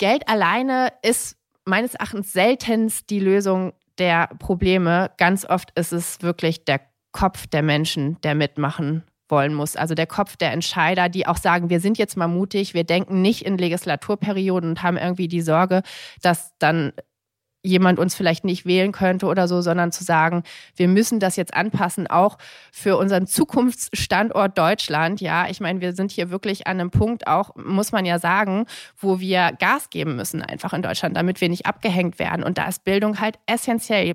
Geld alleine ist meines Erachtens seltenst die Lösung der Probleme. Ganz oft ist es wirklich der Kopf der Menschen, der mitmachen wollen muss. Also der Kopf der Entscheider, die auch sagen, wir sind jetzt mal mutig, wir denken nicht in Legislaturperioden und haben irgendwie die Sorge, dass dann jemand uns vielleicht nicht wählen könnte oder so, sondern zu sagen, wir müssen das jetzt anpassen, auch für unseren Zukunftsstandort Deutschland. Ja, ich meine, wir sind hier wirklich an einem Punkt auch, muss man ja sagen, wo wir Gas geben müssen einfach in Deutschland, damit wir nicht abgehängt werden. Und da ist Bildung halt essentiell.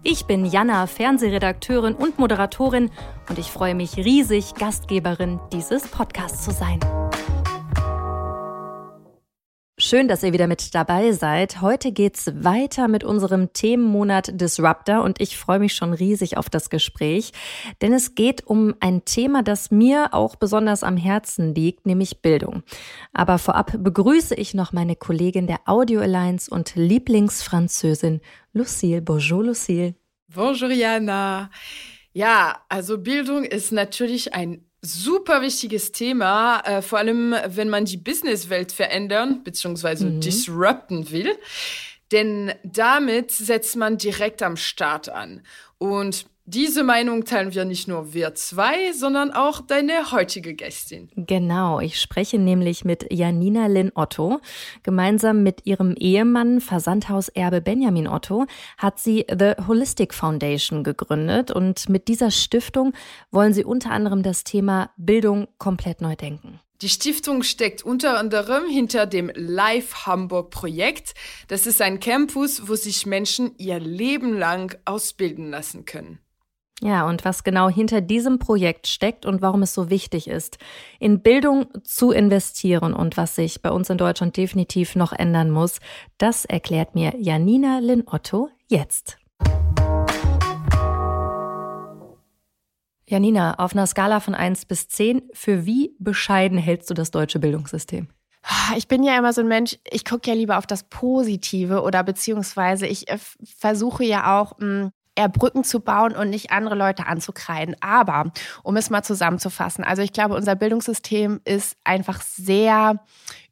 Ich bin Jana, Fernsehredakteurin und Moderatorin und ich freue mich riesig, Gastgeberin dieses Podcasts zu sein. Schön, dass ihr wieder mit dabei seid. Heute geht's weiter mit unserem Themenmonat Disruptor und ich freue mich schon riesig auf das Gespräch, denn es geht um ein Thema, das mir auch besonders am Herzen liegt, nämlich Bildung. Aber vorab begrüße ich noch meine Kollegin der Audio Alliance und Lieblingsfranzösin Lucille. Bonjour, Lucille. Bonjour, Jana. Ja, also Bildung ist natürlich ein super wichtiges Thema, äh, vor allem wenn man die Businesswelt verändern bzw. Mhm. disrupten will. Denn damit setzt man direkt am Start an. Und diese Meinung teilen wir nicht nur wir zwei, sondern auch deine heutige Gästin. Genau, ich spreche nämlich mit Janina Lynn Otto. Gemeinsam mit ihrem Ehemann, Versandhauserbe Benjamin Otto, hat sie The Holistic Foundation gegründet und mit dieser Stiftung wollen sie unter anderem das Thema Bildung komplett neu denken. Die Stiftung steckt unter anderem hinter dem Live Hamburg Projekt. Das ist ein Campus, wo sich Menschen ihr Leben lang ausbilden lassen können. Ja, und was genau hinter diesem Projekt steckt und warum es so wichtig ist, in Bildung zu investieren und was sich bei uns in Deutschland definitiv noch ändern muss, das erklärt mir Janina Lin Otto jetzt. Janina, auf einer Skala von 1 bis 10, für wie bescheiden hältst du das deutsche Bildungssystem? Ich bin ja immer so ein Mensch, ich gucke ja lieber auf das Positive oder beziehungsweise ich äh, versuche ja auch, mh, hm, eher Brücken zu bauen und nicht andere Leute anzukreiden. Aber um es mal zusammenzufassen, also ich glaube, unser Bildungssystem ist einfach sehr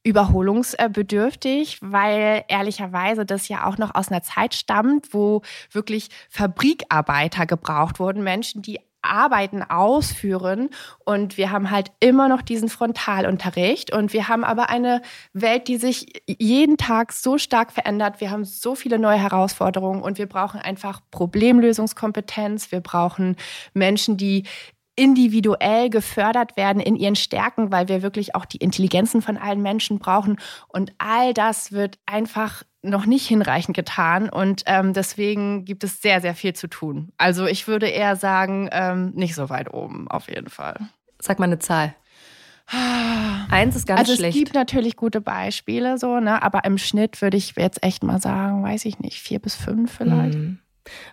überholungsbedürftig, weil ehrlicherweise das ja auch noch aus einer Zeit stammt, wo wirklich Fabrikarbeiter gebraucht wurden, Menschen, die Arbeiten ausführen. Und wir haben halt immer noch diesen Frontalunterricht. Und wir haben aber eine Welt, die sich jeden Tag so stark verändert. Wir haben so viele neue Herausforderungen und wir brauchen einfach Problemlösungskompetenz. Wir brauchen Menschen, die individuell gefördert werden in ihren Stärken, weil wir wirklich auch die Intelligenzen von allen Menschen brauchen. Und all das wird einfach noch nicht hinreichend getan und ähm, deswegen gibt es sehr, sehr viel zu tun. Also ich würde eher sagen, ähm, nicht so weit oben, auf jeden Fall. Sag mal eine Zahl. Eins ist ganz also schlecht. Also es gibt natürlich gute Beispiele so, ne? aber im Schnitt würde ich jetzt echt mal sagen, weiß ich nicht, vier bis fünf vielleicht. Mhm.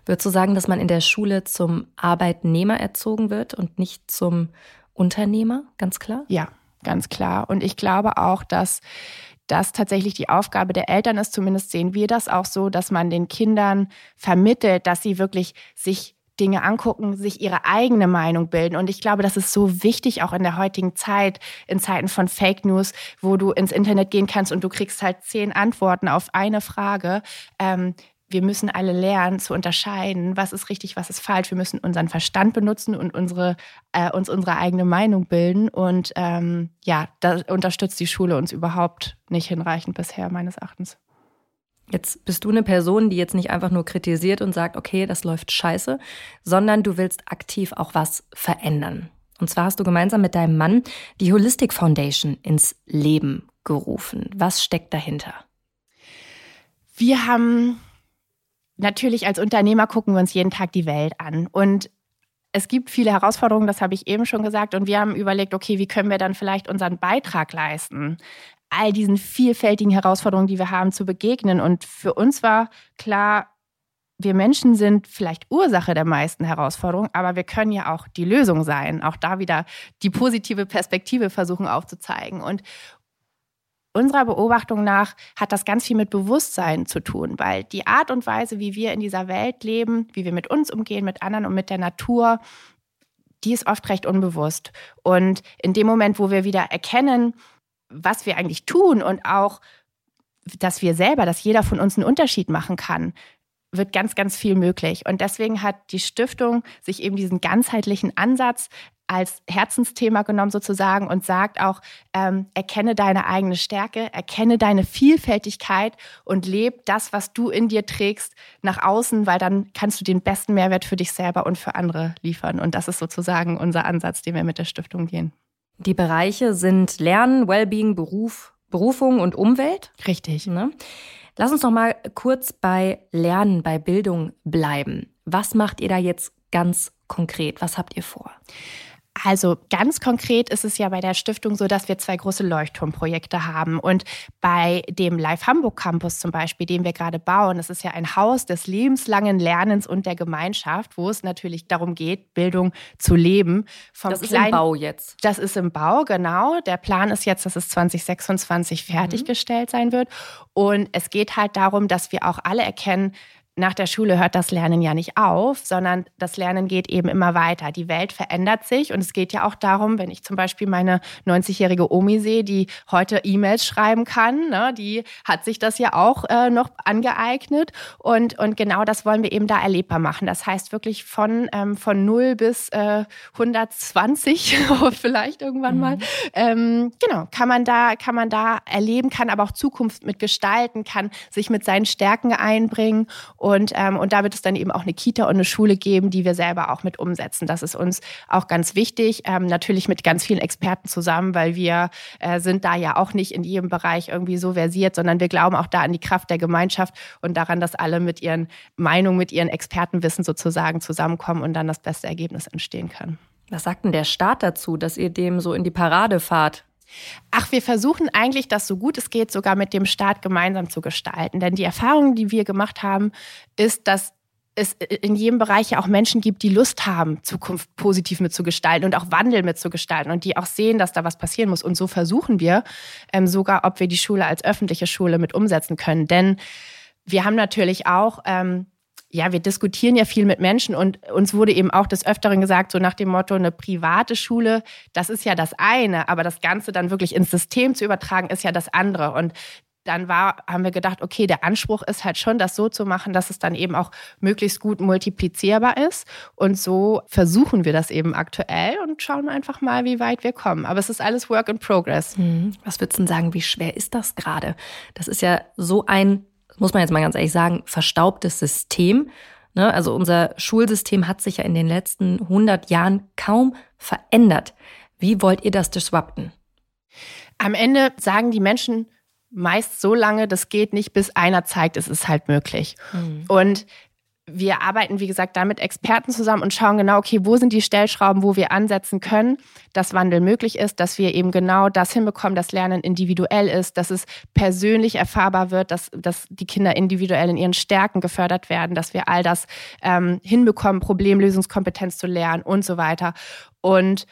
Würdest du sagen, dass man in der Schule zum Arbeitnehmer erzogen wird und nicht zum Unternehmer, ganz klar? Ja, ganz klar. Und ich glaube auch, dass das tatsächlich die Aufgabe der Eltern ist. Zumindest sehen wir das auch so, dass man den Kindern vermittelt, dass sie wirklich sich Dinge angucken, sich ihre eigene Meinung bilden. Und ich glaube, das ist so wichtig, auch in der heutigen Zeit, in Zeiten von Fake News, wo du ins Internet gehen kannst und du kriegst halt zehn Antworten auf eine Frage. Ähm, wir müssen alle lernen zu unterscheiden, was ist richtig, was ist falsch. Wir müssen unseren Verstand benutzen und unsere, äh, uns unsere eigene Meinung bilden. Und ähm, ja, da unterstützt die Schule uns überhaupt nicht hinreichend bisher, meines Erachtens. Jetzt bist du eine Person, die jetzt nicht einfach nur kritisiert und sagt, okay, das läuft scheiße, sondern du willst aktiv auch was verändern. Und zwar hast du gemeinsam mit deinem Mann die Holistic Foundation ins Leben gerufen. Was steckt dahinter? Wir haben natürlich als Unternehmer gucken wir uns jeden Tag die Welt an. Und es gibt viele Herausforderungen, das habe ich eben schon gesagt. Und wir haben überlegt, okay, wie können wir dann vielleicht unseren Beitrag leisten, all diesen vielfältigen Herausforderungen, die wir haben, zu begegnen. Und für uns war klar, wir Menschen sind vielleicht Ursache der meisten Herausforderungen, aber wir können ja auch die Lösung sein. Auch da wieder die positive Perspektive versuchen aufzuzeigen. Und unserer Beobachtung nach hat das ganz viel mit Bewusstsein zu tun, weil die Art und Weise, wie wir in dieser Welt leben, wie wir mit uns umgehen, mit anderen und mit der Natur, die ist oft recht unbewusst. Und in dem Moment, wo wir wieder erkennen, was wir eigentlich tun und auch, dass wir selber, dass jeder von uns einen Unterschied machen kann, wird ganz, ganz viel möglich. Und deswegen hat die Stiftung sich eben diesen ganzheitlichen Ansatz als Herzensthema genommen sozusagen und sagt auch, ähm, erkenne deine eigene Stärke, erkenne deine Vielfältigkeit und lebe das, was du in dir trägst, nach außen, weil dann kannst du den besten Mehrwert für dich selber und für andere liefern. Und das ist sozusagen unser Ansatz, den wir mit der Stiftung gehen. Die Bereiche sind Lernen, Wellbeing, Beruf, Berufung und Umwelt. Richtig. Ne? Lass uns noch mal kurz bei Lernen, bei Bildung bleiben. Was macht ihr da jetzt ganz konkret? Was habt ihr vor? Also ganz konkret ist es ja bei der Stiftung so, dass wir zwei große Leuchtturmprojekte haben. Und bei dem Live Hamburg Campus zum Beispiel, den wir gerade bauen, das ist ja ein Haus des lebenslangen Lernens und der Gemeinschaft, wo es natürlich darum geht, Bildung zu leben. Vom das Klein ist im Bau jetzt. Das ist im Bau, genau. Der Plan ist jetzt, dass es 2026 mhm. fertiggestellt mhm. sein wird. Und es geht halt darum, dass wir auch alle erkennen, nach der Schule hört das Lernen ja nicht auf, sondern das Lernen geht eben immer weiter. Die Welt verändert sich und es geht ja auch darum, wenn ich zum Beispiel meine 90-jährige Omi sehe, die heute E-Mails schreiben kann, ne, die hat sich das ja auch äh, noch angeeignet und, und genau das wollen wir eben da erlebbar machen. Das heißt wirklich von, ähm, von 0 bis äh, 120 vielleicht irgendwann mhm. mal. Ähm, genau, kann man, da, kann man da erleben, kann aber auch Zukunft mit gestalten, kann sich mit seinen Stärken einbringen und, ähm, und da wird es dann eben auch eine Kita und eine Schule geben, die wir selber auch mit umsetzen. Das ist uns auch ganz wichtig. Ähm, natürlich mit ganz vielen Experten zusammen, weil wir äh, sind da ja auch nicht in jedem Bereich irgendwie so versiert, sondern wir glauben auch da an die Kraft der Gemeinschaft und daran, dass alle mit ihren Meinungen, mit ihren Expertenwissen sozusagen zusammenkommen und dann das beste Ergebnis entstehen kann. Was sagt denn der Staat dazu, dass ihr dem so in die Parade fahrt? Ach, wir versuchen eigentlich, das so gut es geht, sogar mit dem Staat gemeinsam zu gestalten. Denn die Erfahrung, die wir gemacht haben, ist, dass es in jedem Bereich ja auch Menschen gibt, die Lust haben, Zukunft positiv mitzugestalten und auch Wandel mitzugestalten und die auch sehen, dass da was passieren muss. Und so versuchen wir ähm, sogar, ob wir die Schule als öffentliche Schule mit umsetzen können. Denn wir haben natürlich auch ähm, ja, wir diskutieren ja viel mit Menschen und uns wurde eben auch des Öfteren gesagt, so nach dem Motto, eine private Schule, das ist ja das eine, aber das Ganze dann wirklich ins System zu übertragen, ist ja das andere. Und dann war, haben wir gedacht, okay, der Anspruch ist halt schon, das so zu machen, dass es dann eben auch möglichst gut multiplizierbar ist. Und so versuchen wir das eben aktuell und schauen einfach mal, wie weit wir kommen. Aber es ist alles Work in Progress. Hm. Was würdest du denn sagen, wie schwer ist das gerade? Das ist ja so ein muss man jetzt mal ganz ehrlich sagen, verstaubtes System. Ne? Also unser Schulsystem hat sich ja in den letzten 100 Jahren kaum verändert. Wie wollt ihr das disrupten? Am Ende sagen die Menschen meist so lange, das geht nicht, bis einer zeigt, es ist halt möglich. Mhm. Und wir arbeiten, wie gesagt, da mit Experten zusammen und schauen genau, okay, wo sind die Stellschrauben, wo wir ansetzen können, dass Wandel möglich ist, dass wir eben genau das hinbekommen, dass Lernen individuell ist, dass es persönlich erfahrbar wird, dass, dass die Kinder individuell in ihren Stärken gefördert werden, dass wir all das ähm, hinbekommen, Problemlösungskompetenz zu lernen und so weiter. Und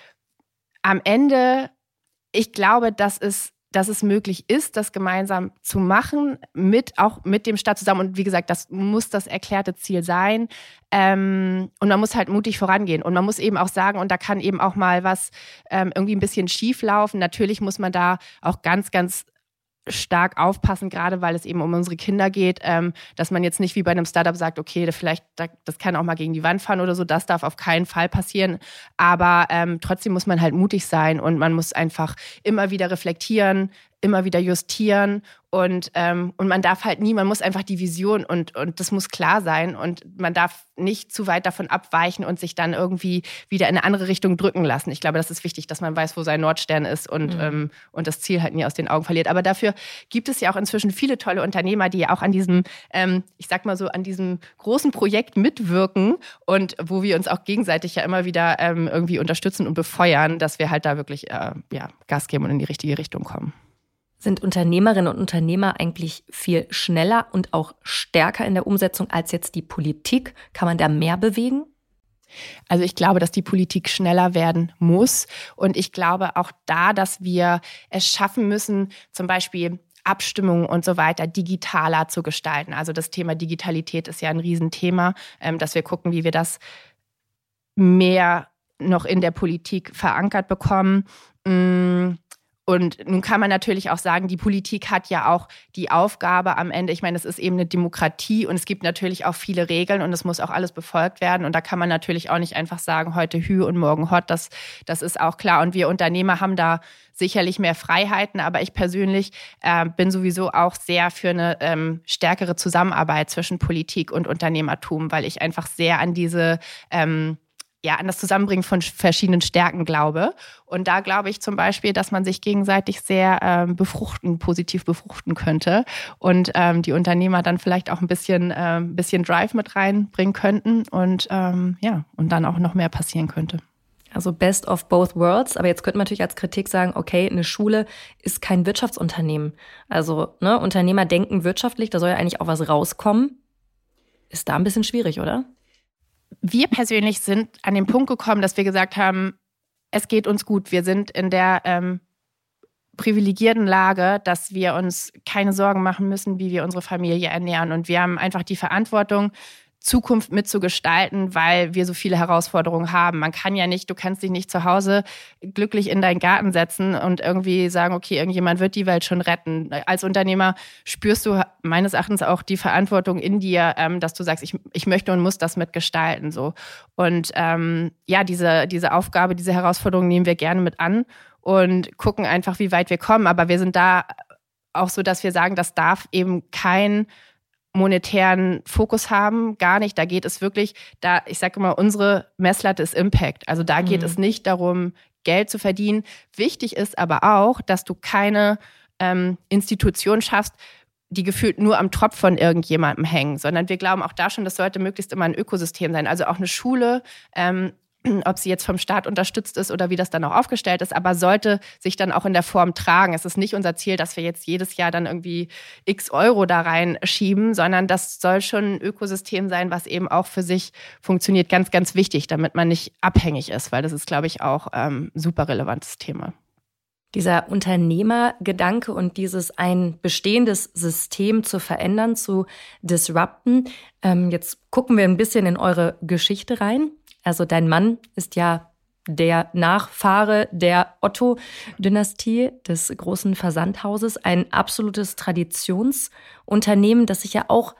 am Ende, ich glaube, dass es dass es möglich ist, das gemeinsam zu machen, mit auch mit dem Staat zusammen. Und wie gesagt, das muss das erklärte Ziel sein. Ähm, und man muss halt mutig vorangehen. Und man muss eben auch sagen, und da kann eben auch mal was ähm, irgendwie ein bisschen schief laufen. Natürlich muss man da auch ganz, ganz stark aufpassen, gerade weil es eben um unsere Kinder geht, ähm, dass man jetzt nicht wie bei einem Startup sagt, okay, vielleicht das kann auch mal gegen die Wand fahren oder so, das darf auf keinen Fall passieren. Aber ähm, trotzdem muss man halt mutig sein und man muss einfach immer wieder reflektieren, immer wieder justieren und, ähm, und man darf halt nie, man muss einfach die Vision und, und das muss klar sein und man darf nicht zu weit davon abweichen und sich dann irgendwie wieder in eine andere Richtung drücken lassen. Ich glaube, das ist wichtig, dass man weiß, wo sein Nordstern ist und, mhm. ähm, und das Ziel halt nie aus den Augen verliert. Aber dafür gibt es ja auch inzwischen viele tolle Unternehmer, die ja auch an diesem, ähm, ich sag mal so, an diesem großen Projekt mitwirken und wo wir uns auch gegenseitig ja immer wieder ähm, irgendwie unterstützen und befeuern, dass wir halt da wirklich äh, ja, Gas geben und in die richtige Richtung kommen. Sind Unternehmerinnen und Unternehmer eigentlich viel schneller und auch stärker in der Umsetzung als jetzt die Politik? Kann man da mehr bewegen? Also ich glaube, dass die Politik schneller werden muss. Und ich glaube auch da, dass wir es schaffen müssen, zum Beispiel Abstimmungen und so weiter digitaler zu gestalten. Also das Thema Digitalität ist ja ein Riesenthema, ähm, dass wir gucken, wie wir das mehr noch in der Politik verankert bekommen. Und nun kann man natürlich auch sagen, die Politik hat ja auch die Aufgabe am Ende, ich meine, es ist eben eine Demokratie und es gibt natürlich auch viele Regeln und es muss auch alles befolgt werden. Und da kann man natürlich auch nicht einfach sagen, heute Hü und morgen Hot, das, das ist auch klar. Und wir Unternehmer haben da sicherlich mehr Freiheiten, aber ich persönlich äh, bin sowieso auch sehr für eine ähm, stärkere Zusammenarbeit zwischen Politik und Unternehmertum, weil ich einfach sehr an diese ähm, ja, an das Zusammenbringen von verschiedenen Stärken glaube. Und da glaube ich zum Beispiel, dass man sich gegenseitig sehr ähm, befruchten, positiv befruchten könnte und ähm, die Unternehmer dann vielleicht auch ein bisschen, äh, bisschen Drive mit reinbringen könnten und ähm, ja, und dann auch noch mehr passieren könnte. Also best of both worlds. Aber jetzt könnte man natürlich als Kritik sagen, okay, eine Schule ist kein Wirtschaftsunternehmen. Also ne, Unternehmer denken wirtschaftlich, da soll ja eigentlich auch was rauskommen. Ist da ein bisschen schwierig, oder? Wir persönlich sind an den Punkt gekommen, dass wir gesagt haben, es geht uns gut. Wir sind in der ähm, privilegierten Lage, dass wir uns keine Sorgen machen müssen, wie wir unsere Familie ernähren. Und wir haben einfach die Verantwortung, Zukunft mitzugestalten, weil wir so viele Herausforderungen haben. Man kann ja nicht, du kannst dich nicht zu Hause glücklich in deinen Garten setzen und irgendwie sagen, okay, irgendjemand wird die Welt schon retten. Als Unternehmer spürst du meines Erachtens auch die Verantwortung in dir, ähm, dass du sagst, ich, ich möchte und muss das mitgestalten. So. Und ähm, ja, diese, diese Aufgabe, diese Herausforderung nehmen wir gerne mit an und gucken einfach, wie weit wir kommen. Aber wir sind da auch so, dass wir sagen, das darf eben kein monetären Fokus haben, gar nicht. Da geht es wirklich, da, ich sage immer, unsere Messlatte ist Impact. Also da geht mhm. es nicht darum, Geld zu verdienen. Wichtig ist aber auch, dass du keine ähm, Institution schaffst, die gefühlt nur am Tropf von irgendjemandem hängen, sondern wir glauben auch da schon, das sollte möglichst immer ein Ökosystem sein. Also auch eine Schule ähm, ob sie jetzt vom Staat unterstützt ist oder wie das dann auch aufgestellt ist, aber sollte sich dann auch in der Form tragen. Es ist nicht unser Ziel, dass wir jetzt jedes Jahr dann irgendwie x Euro da reinschieben, sondern das soll schon ein Ökosystem sein, was eben auch für sich funktioniert. Ganz, ganz wichtig, damit man nicht abhängig ist, weil das ist, glaube ich, auch ähm, super relevantes Thema. Dieser Unternehmergedanke und dieses ein bestehendes System zu verändern, zu disrupten. Ähm, jetzt gucken wir ein bisschen in eure Geschichte rein. Also dein Mann ist ja der Nachfahre der Otto-Dynastie des großen Versandhauses, ein absolutes Traditionsunternehmen, das sich ja auch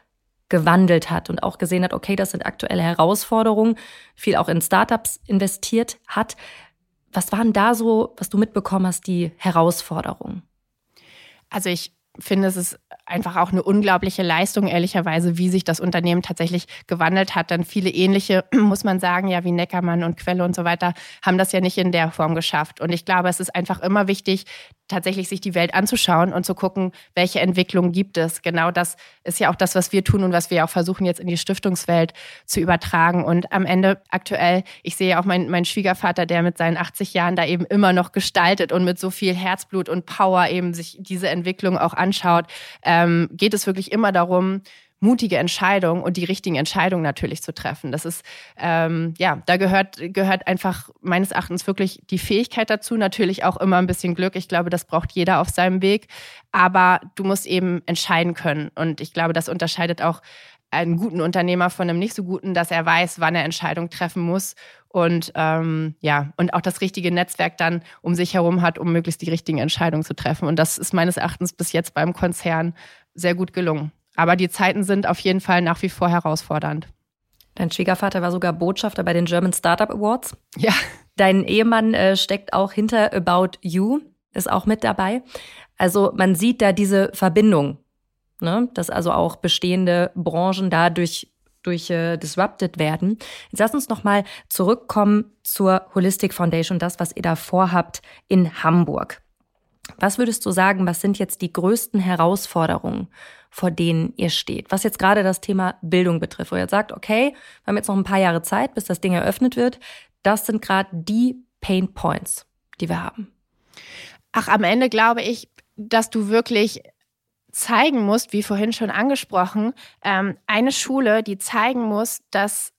gewandelt hat und auch gesehen hat, okay, das sind aktuelle Herausforderungen, viel auch in Startups investiert hat. Was waren da so, was du mitbekommen hast, die Herausforderungen? Also ich finde, es ist einfach auch eine unglaubliche Leistung, ehrlicherweise, wie sich das Unternehmen tatsächlich gewandelt hat. Dann viele ähnliche, muss man sagen, ja, wie Neckermann und Quelle und so weiter, haben das ja nicht in der Form geschafft. Und ich glaube, es ist einfach immer wichtig, tatsächlich sich die Welt anzuschauen und zu gucken, welche Entwicklungen gibt es. Genau das ist ja auch das, was wir tun und was wir auch versuchen jetzt in die Stiftungswelt zu übertragen. Und am Ende aktuell, ich sehe auch meinen mein Schwiegervater, der mit seinen 80 Jahren da eben immer noch gestaltet und mit so viel Herzblut und Power eben sich diese Entwicklung auch anschaut, ähm, geht es wirklich immer darum, mutige Entscheidungen und die richtigen Entscheidungen natürlich zu treffen. Das ist, ähm, ja, da gehört, gehört einfach meines Erachtens wirklich die Fähigkeit dazu, natürlich auch immer ein bisschen Glück. Ich glaube, das braucht jeder auf seinem Weg. Aber du musst eben entscheiden können. Und ich glaube, das unterscheidet auch einen guten Unternehmer von einem nicht so guten, dass er weiß, wann er Entscheidungen treffen muss und ähm, ja und auch das richtige Netzwerk dann um sich herum hat, um möglichst die richtigen Entscheidungen zu treffen. Und das ist meines Erachtens bis jetzt beim Konzern sehr gut gelungen. Aber die Zeiten sind auf jeden Fall nach wie vor herausfordernd. Dein Schwiegervater war sogar Botschafter bei den German Startup Awards. Ja. Dein Ehemann äh, steckt auch hinter About You, ist auch mit dabei. Also man sieht da diese Verbindung, ne? dass also auch bestehende Branchen dadurch durch äh, disrupted werden. Jetzt lass uns noch mal zurückkommen zur Holistic Foundation, das, was ihr da vorhabt in Hamburg. Was würdest du sagen, was sind jetzt die größten Herausforderungen, vor denen ihr steht? Was jetzt gerade das Thema Bildung betrifft, wo ihr sagt, okay, wir haben jetzt noch ein paar Jahre Zeit, bis das Ding eröffnet wird. Das sind gerade die Pain Points, die wir haben. Ach, am Ende glaube ich, dass du wirklich zeigen musst, wie vorhin schon angesprochen, ähm, eine Schule, die zeigen muss, dass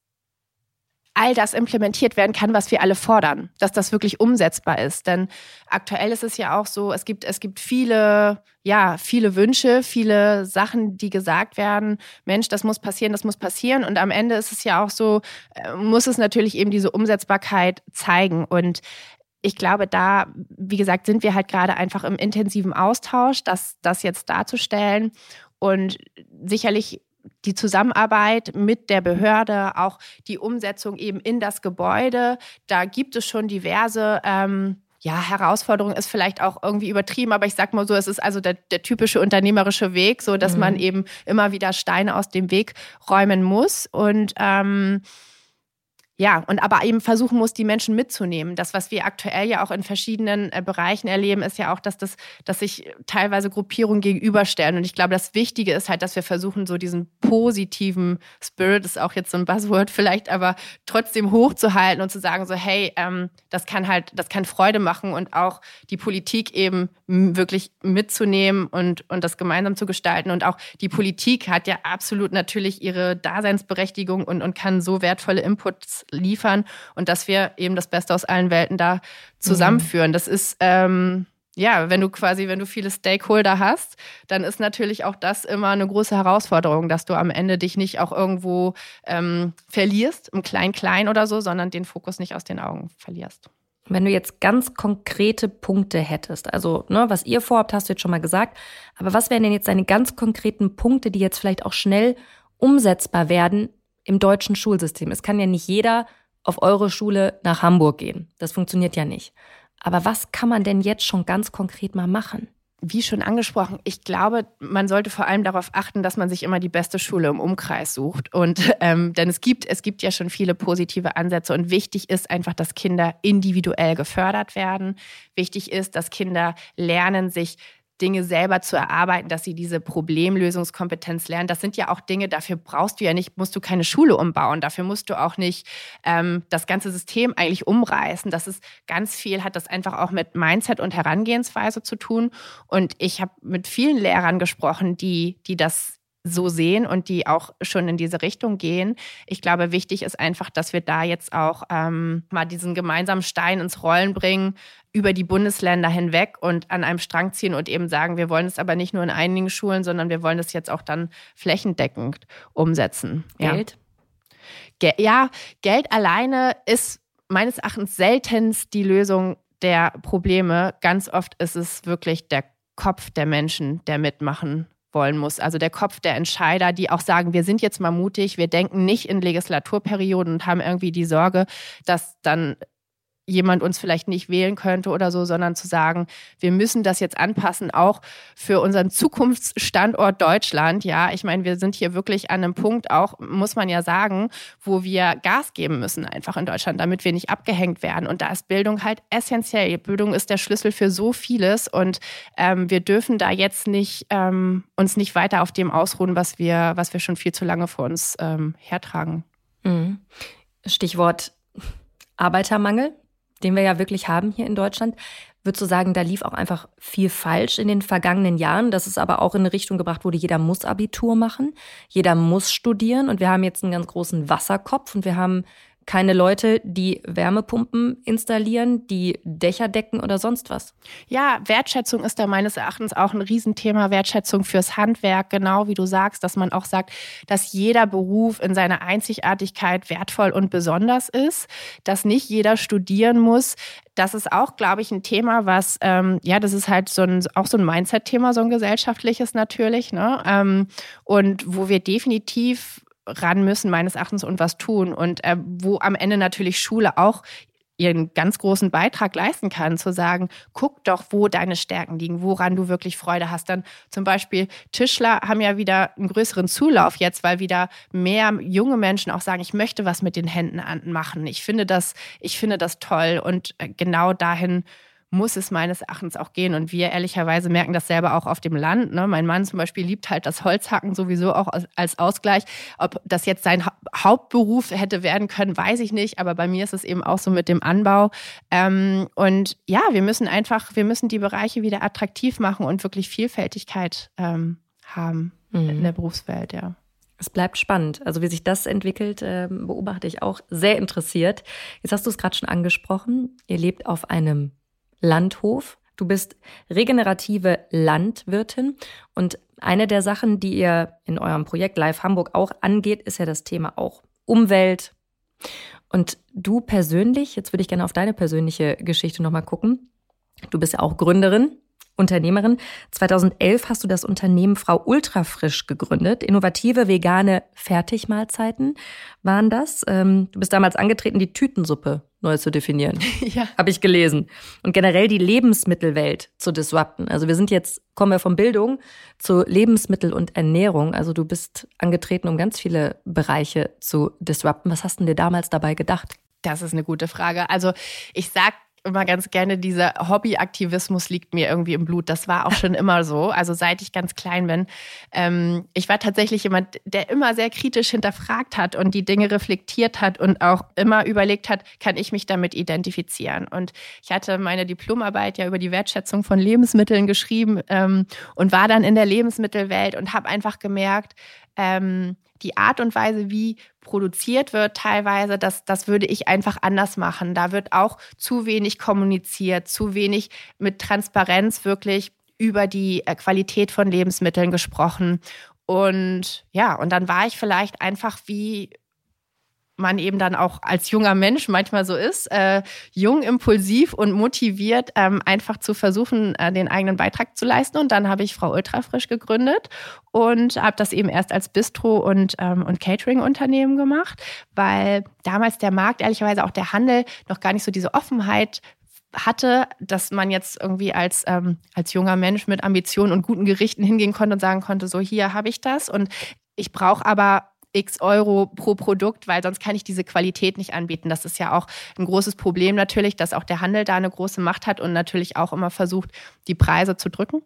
all das implementiert werden kann, was wir alle fordern, dass das wirklich umsetzbar ist. Denn aktuell ist es ja auch so, es gibt, es gibt viele, ja, viele Wünsche, viele Sachen, die gesagt werden, Mensch, das muss passieren, das muss passieren. Und am Ende ist es ja auch so, äh, muss es natürlich eben diese Umsetzbarkeit zeigen. Und ich glaube, da, wie gesagt, sind wir halt gerade einfach im intensiven Austausch, das, das jetzt darzustellen. Und sicherlich die Zusammenarbeit mit der Behörde, auch die Umsetzung eben in das Gebäude. Da gibt es schon diverse ähm, ja, Herausforderung ist vielleicht auch irgendwie übertrieben, aber ich sag mal so, es ist also der, der typische unternehmerische Weg, so dass mhm. man eben immer wieder Steine aus dem Weg räumen muss. Und ähm, ja, und aber eben versuchen muss, die Menschen mitzunehmen. Das, was wir aktuell ja auch in verschiedenen äh, Bereichen erleben, ist ja auch, dass das, dass sich teilweise Gruppierungen gegenüberstellen. Und ich glaube, das Wichtige ist halt, dass wir versuchen, so diesen positiven Spirit, ist auch jetzt so ein Buzzword vielleicht, aber trotzdem hochzuhalten und zu sagen, so, hey, ähm, das kann halt, das kann Freude machen und auch die Politik eben wirklich mitzunehmen und, und das gemeinsam zu gestalten. Und auch die Politik hat ja absolut natürlich ihre Daseinsberechtigung und, und kann so wertvolle Inputs liefern und dass wir eben das Beste aus allen Welten da zusammenführen. Mhm. Das ist, ähm, ja, wenn du quasi, wenn du viele Stakeholder hast, dann ist natürlich auch das immer eine große Herausforderung, dass du am Ende dich nicht auch irgendwo ähm, verlierst, im Klein-Klein oder so, sondern den Fokus nicht aus den Augen verlierst. Wenn du jetzt ganz konkrete Punkte hättest, also ne, was ihr vorhabt, hast du jetzt schon mal gesagt, aber was wären denn jetzt deine ganz konkreten Punkte, die jetzt vielleicht auch schnell umsetzbar werden im deutschen Schulsystem. Es kann ja nicht jeder auf eure Schule nach Hamburg gehen. Das funktioniert ja nicht. Aber was kann man denn jetzt schon ganz konkret mal machen? Wie schon angesprochen, ich glaube, man sollte vor allem darauf achten, dass man sich immer die beste Schule im Umkreis sucht. Und ähm, denn es gibt, es gibt ja schon viele positive Ansätze und wichtig ist einfach, dass Kinder individuell gefördert werden. Wichtig ist, dass Kinder lernen, sich Dinge selber zu erarbeiten, dass sie diese Problemlösungskompetenz lernen. Das sind ja auch Dinge, dafür brauchst du ja nicht, musst du keine Schule umbauen, dafür musst du auch nicht ähm, das ganze System eigentlich umreißen. Das ist ganz viel, hat das einfach auch mit Mindset und Herangehensweise zu tun. Und ich habe mit vielen Lehrern gesprochen, die, die das so sehen und die auch schon in diese Richtung gehen. Ich glaube, wichtig ist einfach, dass wir da jetzt auch ähm, mal diesen gemeinsamen Stein ins Rollen bringen, über die Bundesländer hinweg und an einem Strang ziehen und eben sagen, wir wollen es aber nicht nur in einigen Schulen, sondern wir wollen es jetzt auch dann flächendeckend umsetzen. Geld? Ja, Ge ja Geld alleine ist meines Erachtens seltenst die Lösung der Probleme. Ganz oft ist es wirklich der Kopf der Menschen, der mitmachen wollen muss. Also der Kopf der Entscheider, die auch sagen, wir sind jetzt mal mutig, wir denken nicht in Legislaturperioden und haben irgendwie die Sorge, dass dann jemand uns vielleicht nicht wählen könnte oder so, sondern zu sagen, wir müssen das jetzt anpassen, auch für unseren Zukunftsstandort Deutschland. Ja, ich meine, wir sind hier wirklich an einem Punkt auch, muss man ja sagen, wo wir Gas geben müssen einfach in Deutschland, damit wir nicht abgehängt werden. Und da ist Bildung halt essentiell. Bildung ist der Schlüssel für so vieles und ähm, wir dürfen da jetzt nicht ähm, uns nicht weiter auf dem ausruhen, was wir, was wir schon viel zu lange vor uns ähm, hertragen. Mhm. Stichwort Arbeitermangel den wir ja wirklich haben hier in Deutschland. Würdest du sagen, da lief auch einfach viel falsch in den vergangenen Jahren, dass es aber auch in eine Richtung gebracht wurde, jeder muss Abitur machen, jeder muss studieren und wir haben jetzt einen ganz großen Wasserkopf und wir haben keine Leute, die Wärmepumpen installieren, die Dächer decken oder sonst was. Ja, Wertschätzung ist da meines Erachtens auch ein Riesenthema. Wertschätzung fürs Handwerk, genau wie du sagst, dass man auch sagt, dass jeder Beruf in seiner Einzigartigkeit wertvoll und besonders ist, dass nicht jeder studieren muss. Das ist auch, glaube ich, ein Thema, was, ähm, ja, das ist halt so ein, auch so ein Mindset-Thema, so ein gesellschaftliches natürlich, ne? Ähm, und wo wir definitiv ran müssen, meines Erachtens, und was tun. Und äh, wo am Ende natürlich Schule auch ihren ganz großen Beitrag leisten kann, zu sagen, guck doch, wo deine Stärken liegen, woran du wirklich Freude hast. Dann zum Beispiel Tischler haben ja wieder einen größeren Zulauf jetzt, weil wieder mehr junge Menschen auch sagen, ich möchte was mit den Händen machen. Ich finde das, ich finde das toll und äh, genau dahin muss es meines Erachtens auch gehen. Und wir ehrlicherweise merken das selber auch auf dem Land. Ne? Mein Mann zum Beispiel liebt halt das Holzhacken sowieso auch als Ausgleich. Ob das jetzt sein Hauptberuf hätte werden können, weiß ich nicht. Aber bei mir ist es eben auch so mit dem Anbau. Ähm, und ja, wir müssen einfach, wir müssen die Bereiche wieder attraktiv machen und wirklich Vielfältigkeit ähm, haben mhm. in der Berufswelt, ja. Es bleibt spannend. Also wie sich das entwickelt, ähm, beobachte ich auch sehr interessiert. Jetzt hast du es gerade schon angesprochen. Ihr lebt auf einem Landhof. Du bist regenerative Landwirtin. Und eine der Sachen, die ihr in eurem Projekt Live Hamburg auch angeht, ist ja das Thema auch Umwelt. Und du persönlich, jetzt würde ich gerne auf deine persönliche Geschichte nochmal gucken. Du bist ja auch Gründerin Unternehmerin. 2011 hast du das Unternehmen Frau Ultrafrisch gegründet. Innovative vegane Fertigmahlzeiten waren das. Ähm, du bist damals angetreten, die Tütensuppe neu zu definieren. Ja. Habe ich gelesen. Und generell die Lebensmittelwelt zu disrupten. Also wir sind jetzt, kommen wir von Bildung zu Lebensmittel und Ernährung. Also du bist angetreten, um ganz viele Bereiche zu disrupten. Was hast du dir damals dabei gedacht? Das ist eine gute Frage. Also ich sag immer ganz gerne, dieser Hobbyaktivismus liegt mir irgendwie im Blut. Das war auch schon immer so, also seit ich ganz klein bin. Ähm, ich war tatsächlich jemand, der immer sehr kritisch hinterfragt hat und die Dinge reflektiert hat und auch immer überlegt hat, kann ich mich damit identifizieren? Und ich hatte meine Diplomarbeit ja über die Wertschätzung von Lebensmitteln geschrieben ähm, und war dann in der Lebensmittelwelt und habe einfach gemerkt, ähm, die Art und Weise, wie produziert wird, teilweise, das, das würde ich einfach anders machen. Da wird auch zu wenig kommuniziert, zu wenig mit Transparenz wirklich über die äh, Qualität von Lebensmitteln gesprochen. Und ja, und dann war ich vielleicht einfach wie man eben dann auch als junger Mensch manchmal so ist, äh, jung, impulsiv und motiviert, ähm, einfach zu versuchen, äh, den eigenen Beitrag zu leisten. Und dann habe ich Frau Ultrafrisch gegründet und habe das eben erst als Bistro und, ähm, und Catering-Unternehmen gemacht, weil damals der Markt, ehrlicherweise auch der Handel, noch gar nicht so diese Offenheit hatte, dass man jetzt irgendwie als, ähm, als junger Mensch mit Ambitionen und guten Gerichten hingehen konnte und sagen konnte, so hier habe ich das. Und ich brauche aber x Euro pro Produkt, weil sonst kann ich diese Qualität nicht anbieten. Das ist ja auch ein großes Problem natürlich, dass auch der Handel da eine große Macht hat und natürlich auch immer versucht, die Preise zu drücken.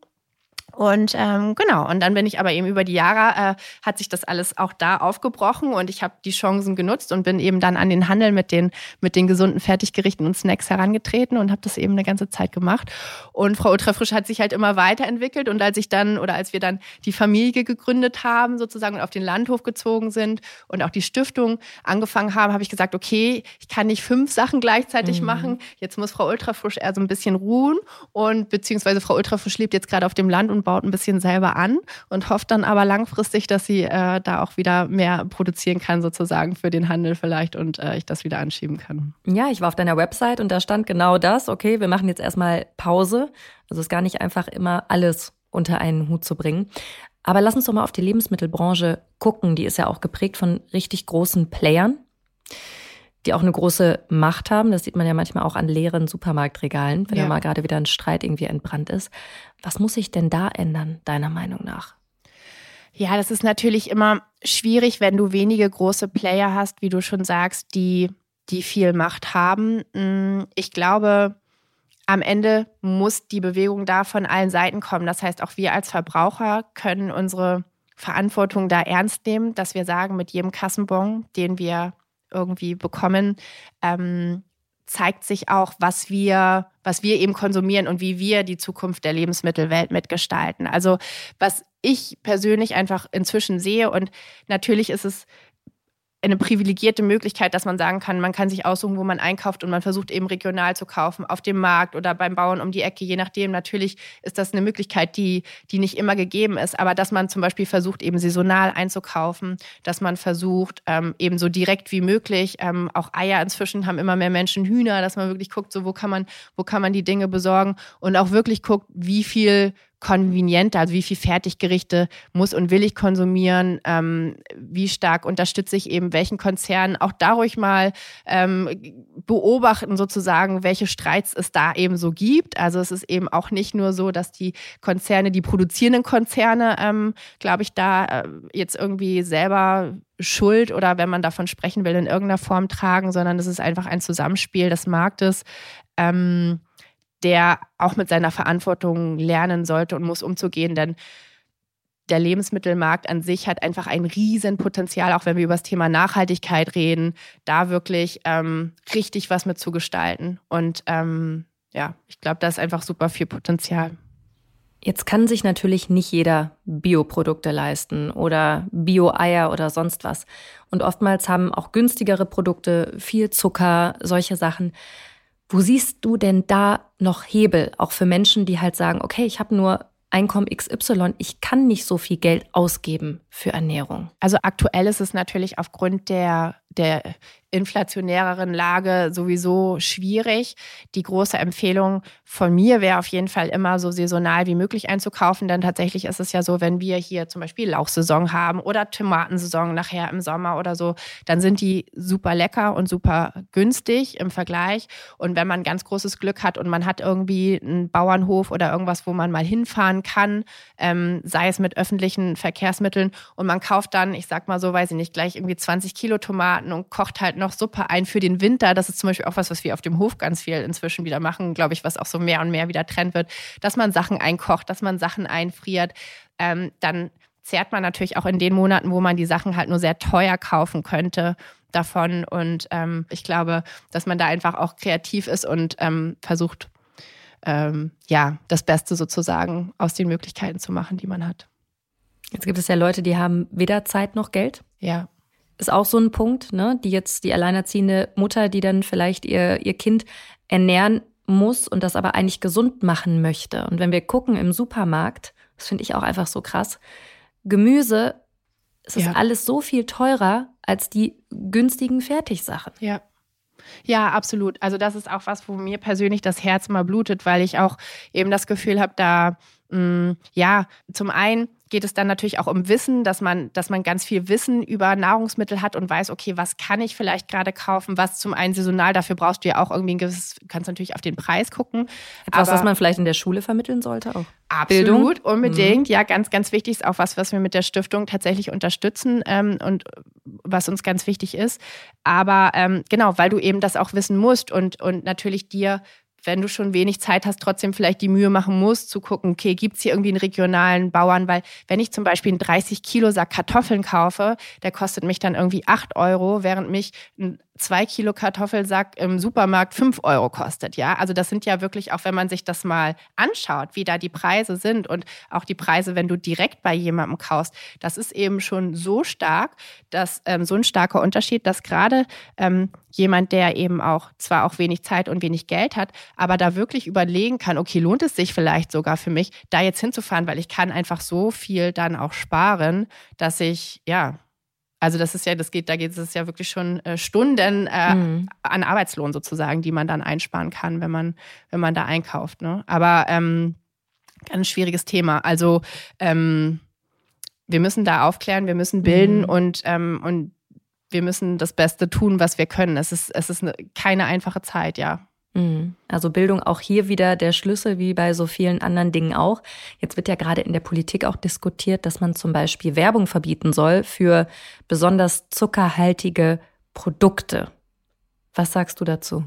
Und ähm, genau, und dann bin ich aber eben über die Jahre, äh, hat sich das alles auch da aufgebrochen und ich habe die Chancen genutzt und bin eben dann an den Handel mit den, mit den gesunden Fertiggerichten und Snacks herangetreten und habe das eben eine ganze Zeit gemacht. Und Frau Ultrafrisch hat sich halt immer weiterentwickelt und als ich dann oder als wir dann die Familie gegründet haben sozusagen und auf den Landhof gezogen sind und auch die Stiftung angefangen haben, habe ich gesagt, okay, ich kann nicht fünf Sachen gleichzeitig mhm. machen. Jetzt muss Frau Ultrafrisch eher so ein bisschen ruhen und beziehungsweise Frau Ultrafrisch lebt jetzt gerade auf dem Land und baut ein bisschen selber an und hofft dann aber langfristig, dass sie äh, da auch wieder mehr produzieren kann, sozusagen für den Handel vielleicht und äh, ich das wieder anschieben kann. Ja, ich war auf deiner Website und da stand genau das. Okay, wir machen jetzt erstmal Pause. Also es ist gar nicht einfach immer alles unter einen Hut zu bringen. Aber lass uns doch mal auf die Lebensmittelbranche gucken. Die ist ja auch geprägt von richtig großen Playern die auch eine große Macht haben. Das sieht man ja manchmal auch an leeren Supermarktregalen, wenn ja. da mal gerade wieder ein Streit irgendwie entbrannt ist. Was muss sich denn da ändern, deiner Meinung nach? Ja, das ist natürlich immer schwierig, wenn du wenige große Player hast, wie du schon sagst, die, die viel Macht haben. Mm, ich glaube, am Ende muss die Bewegung da von allen Seiten kommen. Das heißt, auch wir als Verbraucher können unsere Verantwortung da ernst nehmen, dass wir sagen, mit jedem Kassenbon, den wir irgendwie bekommen, ähm, zeigt sich auch, was wir, was wir eben konsumieren und wie wir die Zukunft der Lebensmittelwelt mitgestalten. Also was ich persönlich einfach inzwischen sehe und natürlich ist es eine privilegierte Möglichkeit, dass man sagen kann, man kann sich aussuchen, wo man einkauft und man versucht eben regional zu kaufen, auf dem Markt oder beim Bauern um die Ecke, je nachdem. Natürlich ist das eine Möglichkeit, die, die nicht immer gegeben ist, aber dass man zum Beispiel versucht, eben saisonal einzukaufen, dass man versucht, ähm, eben so direkt wie möglich, ähm, auch Eier inzwischen haben immer mehr Menschen Hühner, dass man wirklich guckt, so wo kann man, wo kann man die Dinge besorgen und auch wirklich guckt, wie viel konvenienter, also wie viel Fertiggerichte muss und will ich konsumieren, ähm, wie stark unterstütze ich eben welchen Konzernen, auch dadurch mal ähm, beobachten sozusagen, welche Streits es da eben so gibt. Also es ist eben auch nicht nur so, dass die Konzerne, die produzierenden Konzerne, ähm, glaube ich, da äh, jetzt irgendwie selber Schuld oder wenn man davon sprechen will, in irgendeiner Form tragen, sondern es ist einfach ein Zusammenspiel des Marktes. Ähm, der auch mit seiner Verantwortung lernen sollte und muss umzugehen, denn der Lebensmittelmarkt an sich hat einfach ein Riesenpotenzial, auch wenn wir über das Thema Nachhaltigkeit reden, da wirklich ähm, richtig was mit zu gestalten. Und ähm, ja, ich glaube, da ist einfach super viel Potenzial. Jetzt kann sich natürlich nicht jeder Bioprodukte leisten oder Bio-Eier oder sonst was. Und oftmals haben auch günstigere Produkte viel Zucker, solche Sachen. Wo siehst du denn da noch Hebel, auch für Menschen, die halt sagen, okay, ich habe nur Einkommen XY, ich kann nicht so viel Geld ausgeben für Ernährung? Also aktuell ist es natürlich aufgrund der, der inflationäreren Lage sowieso schwierig. Die große Empfehlung von mir wäre auf jeden Fall immer so saisonal wie möglich einzukaufen, denn tatsächlich ist es ja so, wenn wir hier zum Beispiel Lauchsaison haben oder Tomatensaison nachher im Sommer oder so, dann sind die super lecker und super günstig im Vergleich. Und wenn man ganz großes Glück hat und man hat irgendwie einen Bauernhof oder irgendwas, wo man mal hinfahren kann, ähm, sei es mit öffentlichen Verkehrsmitteln und man kauft dann, ich sag mal so, weiß ich nicht, gleich irgendwie 20 Kilo Tomaten und kocht halt noch Suppe ein für den Winter. Das ist zum Beispiel auch was, was wir auf dem Hof ganz viel inzwischen wieder machen, glaube ich, was auch so mehr und mehr wieder Trend wird, dass man Sachen einkocht, dass man Sachen einfriert. Ähm, dann zehrt man natürlich auch in den Monaten, wo man die Sachen halt nur sehr teuer kaufen könnte davon. Und ähm, ich glaube, dass man da einfach auch kreativ ist und ähm, versucht, ähm, ja, das Beste sozusagen aus den Möglichkeiten zu machen, die man hat. Jetzt gibt es ja Leute, die haben weder Zeit noch Geld. Ja ist auch so ein Punkt, ne? Die jetzt die alleinerziehende Mutter, die dann vielleicht ihr, ihr Kind ernähren muss und das aber eigentlich gesund machen möchte. Und wenn wir gucken im Supermarkt, das finde ich auch einfach so krass, Gemüse, es ist ja. alles so viel teurer als die günstigen Fertigsachen. Ja. Ja, absolut. Also das ist auch was, wo mir persönlich das Herz immer blutet, weil ich auch eben das Gefühl habe, da, ja, zum einen geht es dann natürlich auch um Wissen, dass man, dass man ganz viel Wissen über Nahrungsmittel hat und weiß, okay, was kann ich vielleicht gerade kaufen, was zum einen saisonal, dafür brauchst du ja auch irgendwie ein gewisses, kannst natürlich auf den Preis gucken. Etwas, was man vielleicht in der Schule vermitteln sollte auch. Absolut, Bildung. unbedingt. Mhm. Ja, ganz, ganz wichtig ist auch was, was wir mit der Stiftung tatsächlich unterstützen ähm, und was uns ganz wichtig ist. Aber ähm, genau, weil du eben das auch wissen musst und, und natürlich dir wenn du schon wenig Zeit hast, trotzdem vielleicht die Mühe machen musst, zu gucken, okay, gibt es hier irgendwie einen regionalen Bauern? Weil wenn ich zum Beispiel einen 30 Kilo Sack Kartoffeln kaufe, der kostet mich dann irgendwie 8 Euro, während mich ein zwei Kilo Kartoffelsack im Supermarkt fünf Euro kostet. Ja, also das sind ja wirklich auch, wenn man sich das mal anschaut, wie da die Preise sind und auch die Preise, wenn du direkt bei jemandem kaufst, das ist eben schon so stark, dass ähm, so ein starker Unterschied, dass gerade ähm, jemand, der eben auch zwar auch wenig Zeit und wenig Geld hat, aber da wirklich überlegen kann, okay, lohnt es sich vielleicht sogar für mich, da jetzt hinzufahren, weil ich kann einfach so viel dann auch sparen, dass ich ja also das ist ja, das geht, da geht es ja wirklich schon äh, Stunden äh, mhm. an Arbeitslohn sozusagen, die man dann einsparen kann, wenn man, wenn man da einkauft. Ne? Aber ähm, ganz schwieriges Thema. Also ähm, wir müssen da aufklären, wir müssen bilden mhm. und, ähm, und wir müssen das Beste tun, was wir können. Es ist, es ist eine, keine einfache Zeit, ja. Mhm. Also Bildung auch hier wieder der Schlüssel, wie bei so vielen anderen Dingen auch. Jetzt wird ja gerade in der Politik auch diskutiert, dass man zum Beispiel Werbung verbieten soll für besonders zuckerhaltige Produkte. Was sagst du dazu?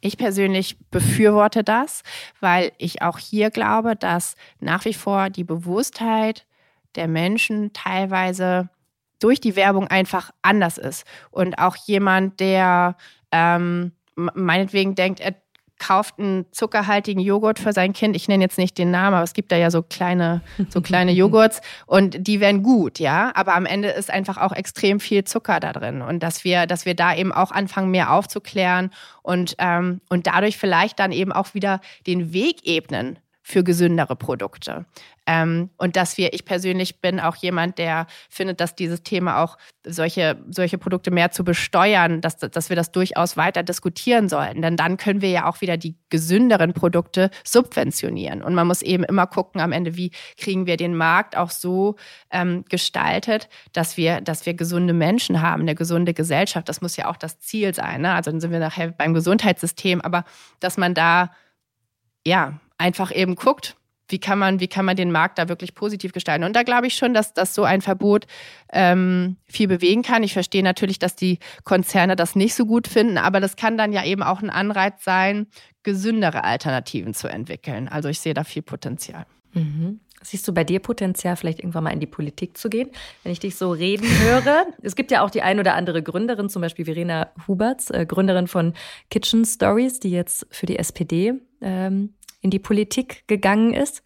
Ich persönlich befürworte das, weil ich auch hier glaube, dass nach wie vor die Bewusstheit der Menschen teilweise durch die Werbung einfach anders ist. Und auch jemand, der ähm, meinetwegen denkt, er kauft einen zuckerhaltigen Joghurt für sein Kind. Ich nenne jetzt nicht den Namen, aber es gibt da ja so kleine, so kleine Joghurts und die werden gut, ja. Aber am Ende ist einfach auch extrem viel Zucker da drin und dass wir, dass wir da eben auch anfangen, mehr aufzuklären und, ähm, und dadurch vielleicht dann eben auch wieder den Weg ebnen für gesündere Produkte. Ähm, und dass wir, ich persönlich bin auch jemand, der findet, dass dieses Thema auch solche, solche Produkte mehr zu besteuern, dass, dass wir das durchaus weiter diskutieren sollten. Denn dann können wir ja auch wieder die gesünderen Produkte subventionieren. Und man muss eben immer gucken am Ende, wie kriegen wir den Markt auch so ähm, gestaltet, dass wir, dass wir gesunde Menschen haben, eine gesunde Gesellschaft. Das muss ja auch das Ziel sein. Ne? Also dann sind wir nachher beim Gesundheitssystem, aber dass man da ja einfach eben guckt, wie kann man, wie kann man den Markt da wirklich positiv gestalten. Und da glaube ich schon, dass, dass so ein Verbot ähm, viel bewegen kann. Ich verstehe natürlich, dass die Konzerne das nicht so gut finden, aber das kann dann ja eben auch ein Anreiz sein, gesündere Alternativen zu entwickeln. Also ich sehe da viel Potenzial. Mhm. Siehst du bei dir Potenzial, vielleicht irgendwann mal in die Politik zu gehen? Wenn ich dich so reden höre. es gibt ja auch die ein oder andere Gründerin, zum Beispiel Verena Huberts, äh, Gründerin von Kitchen Stories, die jetzt für die SPD ähm, in die Politik gegangen ist.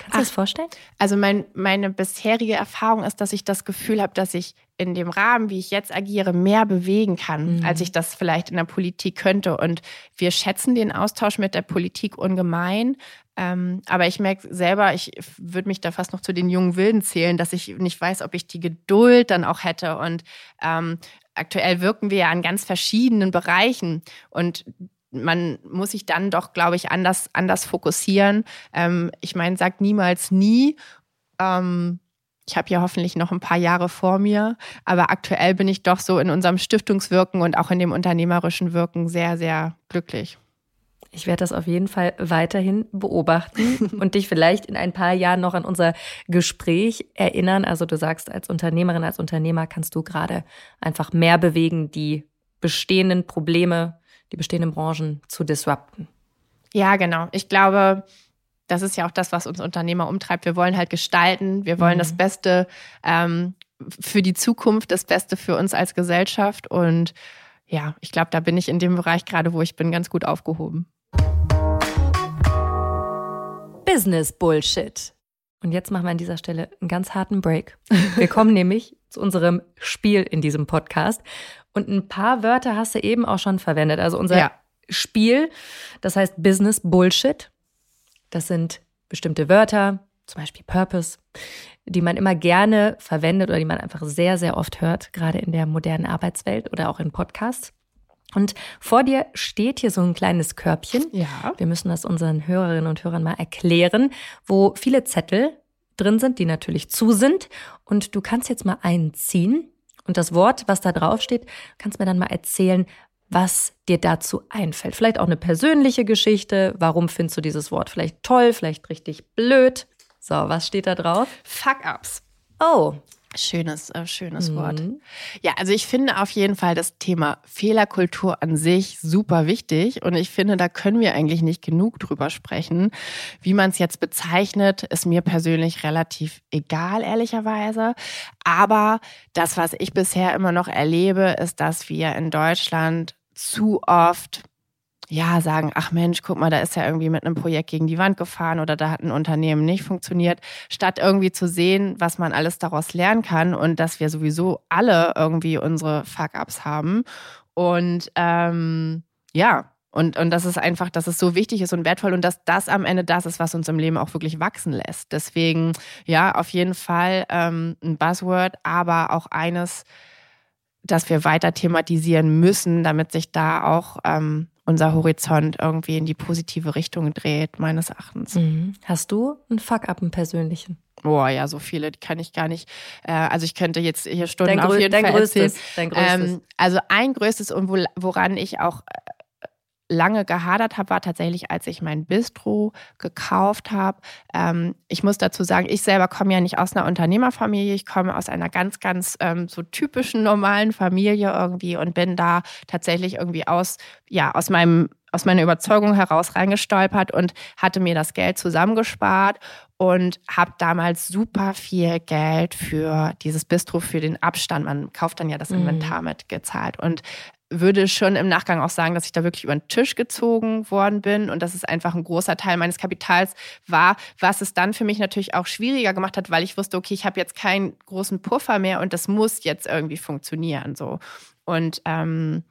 Kannst du das vorstellen? Also mein, meine bisherige Erfahrung ist, dass ich das Gefühl habe, dass ich in dem Rahmen, wie ich jetzt agiere, mehr bewegen kann, mhm. als ich das vielleicht in der Politik könnte. Und wir schätzen den Austausch mit der Politik ungemein. Ähm, aber ich merke selber, ich würde mich da fast noch zu den jungen Wilden zählen, dass ich nicht weiß, ob ich die Geduld dann auch hätte. Und ähm, aktuell wirken wir ja an ganz verschiedenen Bereichen. Und man muss sich dann doch, glaube ich, anders, anders fokussieren. Ähm, ich meine, sagt niemals nie. Ähm, ich habe ja hoffentlich noch ein paar Jahre vor mir, aber aktuell bin ich doch so in unserem Stiftungswirken und auch in dem unternehmerischen Wirken sehr, sehr glücklich. Ich werde das auf jeden Fall weiterhin beobachten und dich vielleicht in ein paar Jahren noch an unser Gespräch erinnern. Also du sagst, als Unternehmerin, als Unternehmer kannst du gerade einfach mehr bewegen, die bestehenden Probleme die bestehenden Branchen zu disrupten. Ja, genau. Ich glaube, das ist ja auch das, was uns Unternehmer umtreibt. Wir wollen halt gestalten, wir wollen mhm. das Beste ähm, für die Zukunft, das Beste für uns als Gesellschaft. Und ja, ich glaube, da bin ich in dem Bereich gerade, wo ich bin, ganz gut aufgehoben. Business Bullshit. Und jetzt machen wir an dieser Stelle einen ganz harten Break. Wir kommen nämlich zu unserem Spiel in diesem Podcast. Und ein paar Wörter hast du eben auch schon verwendet. Also unser ja. Spiel, das heißt Business Bullshit. Das sind bestimmte Wörter, zum Beispiel Purpose, die man immer gerne verwendet oder die man einfach sehr, sehr oft hört, gerade in der modernen Arbeitswelt oder auch in Podcasts. Und vor dir steht hier so ein kleines Körbchen. Ja. Wir müssen das unseren Hörerinnen und Hörern mal erklären, wo viele Zettel drin sind, die natürlich zu sind. Und du kannst jetzt mal einen ziehen und das Wort, was da drauf steht, kannst mir dann mal erzählen, was dir dazu einfällt. Vielleicht auch eine persönliche Geschichte. Warum findest du dieses Wort vielleicht toll, vielleicht richtig blöd? So, was steht da drauf? Fuck-ups. Oh, Schönes, äh, schönes mhm. Wort. Ja, also ich finde auf jeden Fall das Thema Fehlerkultur an sich super wichtig und ich finde, da können wir eigentlich nicht genug drüber sprechen. Wie man es jetzt bezeichnet, ist mir persönlich relativ egal, ehrlicherweise. Aber das, was ich bisher immer noch erlebe, ist, dass wir in Deutschland zu oft ja, sagen, ach Mensch, guck mal, da ist ja irgendwie mit einem Projekt gegen die Wand gefahren oder da hat ein Unternehmen nicht funktioniert, statt irgendwie zu sehen, was man alles daraus lernen kann und dass wir sowieso alle irgendwie unsere Fuck-ups haben. Und ähm, ja, und, und das ist einfach, dass es so wichtig ist und wertvoll und dass das am Ende das ist, was uns im Leben auch wirklich wachsen lässt. Deswegen, ja, auf jeden Fall ähm, ein Buzzword, aber auch eines, das wir weiter thematisieren müssen, damit sich da auch ähm, unser Horizont irgendwie in die positive Richtung dreht, meines Erachtens. Mhm. Hast du einen Fuck-up, einen persönlichen? Boah, ja, so viele, die kann ich gar nicht. Äh, also ich könnte jetzt hier Stunden dein auf jeden dein Fall größtes, erzählen. Dein größtes. Ähm, also ein größtes und woran ich auch lange gehadert habe, war tatsächlich, als ich mein Bistro gekauft habe. Ähm, ich muss dazu sagen, ich selber komme ja nicht aus einer Unternehmerfamilie, ich komme aus einer ganz, ganz ähm, so typischen normalen Familie irgendwie und bin da tatsächlich irgendwie aus, ja, aus meinem aus meiner Überzeugung heraus reingestolpert und hatte mir das Geld zusammengespart und habe damals super viel Geld für dieses Bistro, für den Abstand, man kauft dann ja das mhm. Inventar mit gezahlt und würde schon im Nachgang auch sagen, dass ich da wirklich über den Tisch gezogen worden bin und dass es einfach ein großer Teil meines Kapitals war, was es dann für mich natürlich auch schwieriger gemacht hat, weil ich wusste, okay, ich habe jetzt keinen großen Puffer mehr und das muss jetzt irgendwie funktionieren so. Und ähm,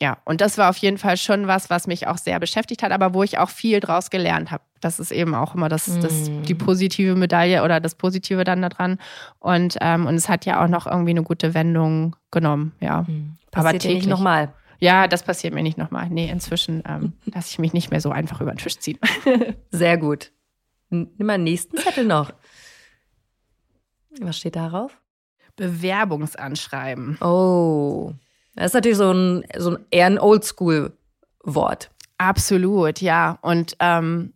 ja, und das war auf jeden Fall schon was, was mich auch sehr beschäftigt hat, aber wo ich auch viel draus gelernt habe. Das ist eben auch immer das, das, mm. die positive Medaille oder das Positive dann daran. Und, ähm, und es hat ja auch noch irgendwie eine gute Wendung genommen, ja. Mm. Passiert aber täglich. nochmal. Ja, das passiert mir nicht nochmal. Nee, inzwischen ähm, lasse ich mich nicht mehr so einfach über den Tisch ziehen. Sehr gut. Nimm mal den nächsten Zettel noch. Was steht darauf? Bewerbungsanschreiben. Oh. Das ist natürlich so ein, so ein eher ein Oldschool-Wort. Absolut, ja. Und ähm,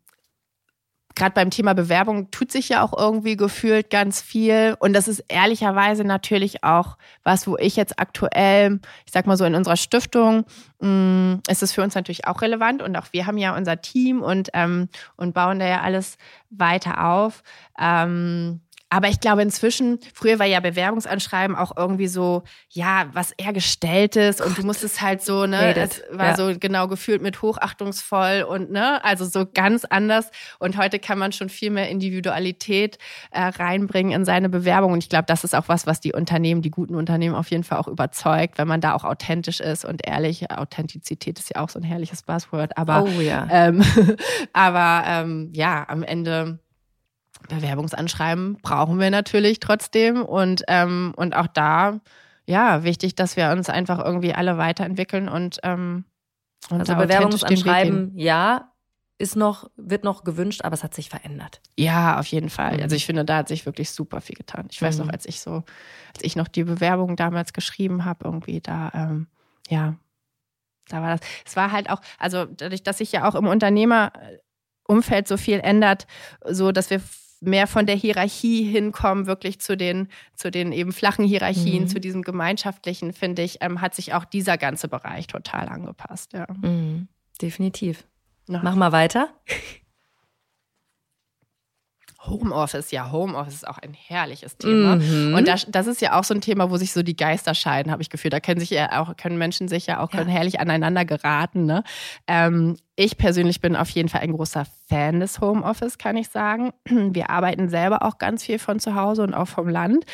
gerade beim Thema Bewerbung tut sich ja auch irgendwie gefühlt ganz viel. Und das ist ehrlicherweise natürlich auch was, wo ich jetzt aktuell, ich sag mal so in unserer Stiftung, mh, mm, ist es für uns natürlich auch relevant. Und auch wir haben ja unser Team und, ähm, und bauen da ja alles weiter auf. Ähm, aber ich glaube inzwischen, früher war ja Bewerbungsanschreiben auch irgendwie so, ja, was eher gestelltes und du musstest halt so, ne, es war ja. so genau gefühlt mit hochachtungsvoll und ne, also so ganz anders. Und heute kann man schon viel mehr Individualität äh, reinbringen in seine Bewerbung. Und ich glaube, das ist auch was, was die Unternehmen, die guten Unternehmen auf jeden Fall auch überzeugt, wenn man da auch authentisch ist und ehrlich. Authentizität ist ja auch so ein herrliches Buzzword, aber, oh, ja. ähm, aber ähm, ja, am Ende Bewerbungsanschreiben brauchen wir natürlich trotzdem. Und, ähm, und auch da, ja, wichtig, dass wir uns einfach irgendwie alle weiterentwickeln und, ähm, und also Bewerbungsanschreiben, ja, ist noch, wird noch gewünscht, aber es hat sich verändert. Ja, auf jeden Fall. Also ich finde, da hat sich wirklich super viel getan. Ich weiß mhm. noch, als ich so, als ich noch die Bewerbung damals geschrieben habe, irgendwie da, ähm, ja, da war das. Es war halt auch, also dadurch, dass sich ja auch im Unternehmerumfeld so viel ändert, so dass wir mehr von der Hierarchie hinkommen, wirklich zu den, zu den eben flachen Hierarchien, mhm. zu diesem gemeinschaftlichen, finde ich, ähm, hat sich auch dieser ganze Bereich total angepasst. Ja. Mhm. Definitiv. Noch. Mach mal weiter. Homeoffice, ja, Homeoffice ist auch ein herrliches Thema. Mhm. Und das, das ist ja auch so ein Thema, wo sich so die Geister scheiden, habe ich gefühlt. Da können sich ja auch, können Menschen sich ja auch ja. herrlich aneinander geraten. Ne? Ähm, ich persönlich bin auf jeden Fall ein großer Fan des Homeoffice, kann ich sagen. Wir arbeiten selber auch ganz viel von zu Hause und auch vom Land.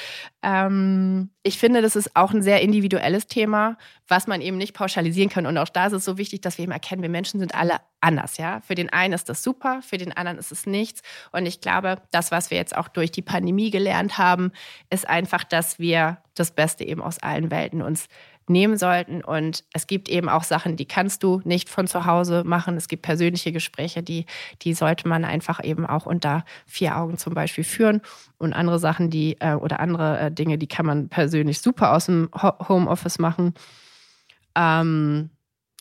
Ähm, ich finde, das ist auch ein sehr individuelles Thema, was man eben nicht pauschalisieren kann. Und auch da ist es so wichtig, dass wir eben erkennen, wir Menschen sind alle anders. Ja, für den einen ist das super, für den anderen ist es nichts. Und ich glaube, das, was wir jetzt auch durch die Pandemie gelernt haben, ist einfach, dass wir das Beste eben aus allen Welten uns nehmen sollten. Und es gibt eben auch Sachen, die kannst du nicht von zu Hause machen. Es gibt persönliche Gespräche, die, die sollte man einfach eben auch unter vier Augen zum Beispiel führen. Und andere Sachen, die äh, oder andere äh, Dinge, die kann man persönlich super aus dem Homeoffice machen. Ähm,